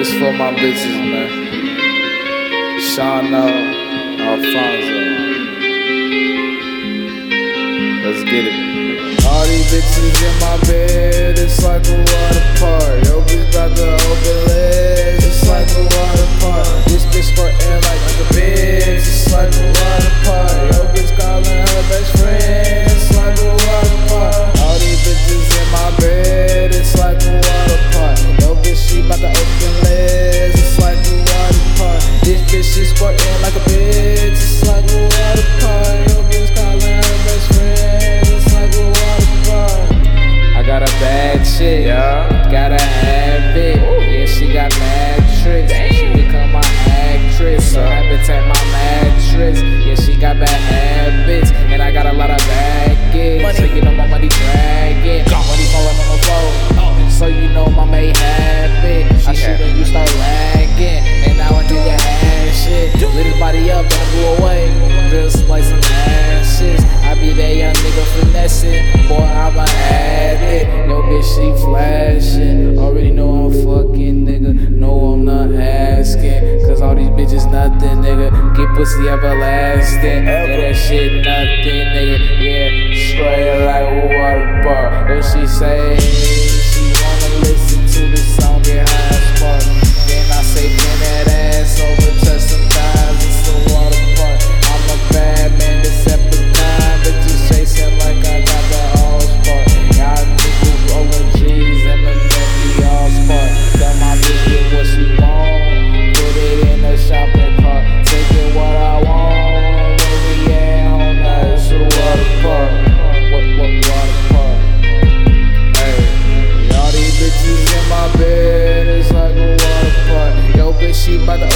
my bitches, man. Shawno, Alfonso. Let's get it. All these bitches in my bed, it's like a water park. Yo, bitch about to open legs, it's like a water park. This bitch squirting like a bitch, chick, Yeah. gotta have it. Yeah, she got mad tricks. She become my actress. So habitat my mattress. Yeah, she got bad habits, and I got a lot of baggage. So you know my money dragging, money falling on the floor. So you know my may habit. Nothing nigga. Get pussy everlasting, yeah that shit nothing nigga. Yeah, straight like a water bar. Yo she say. Bye.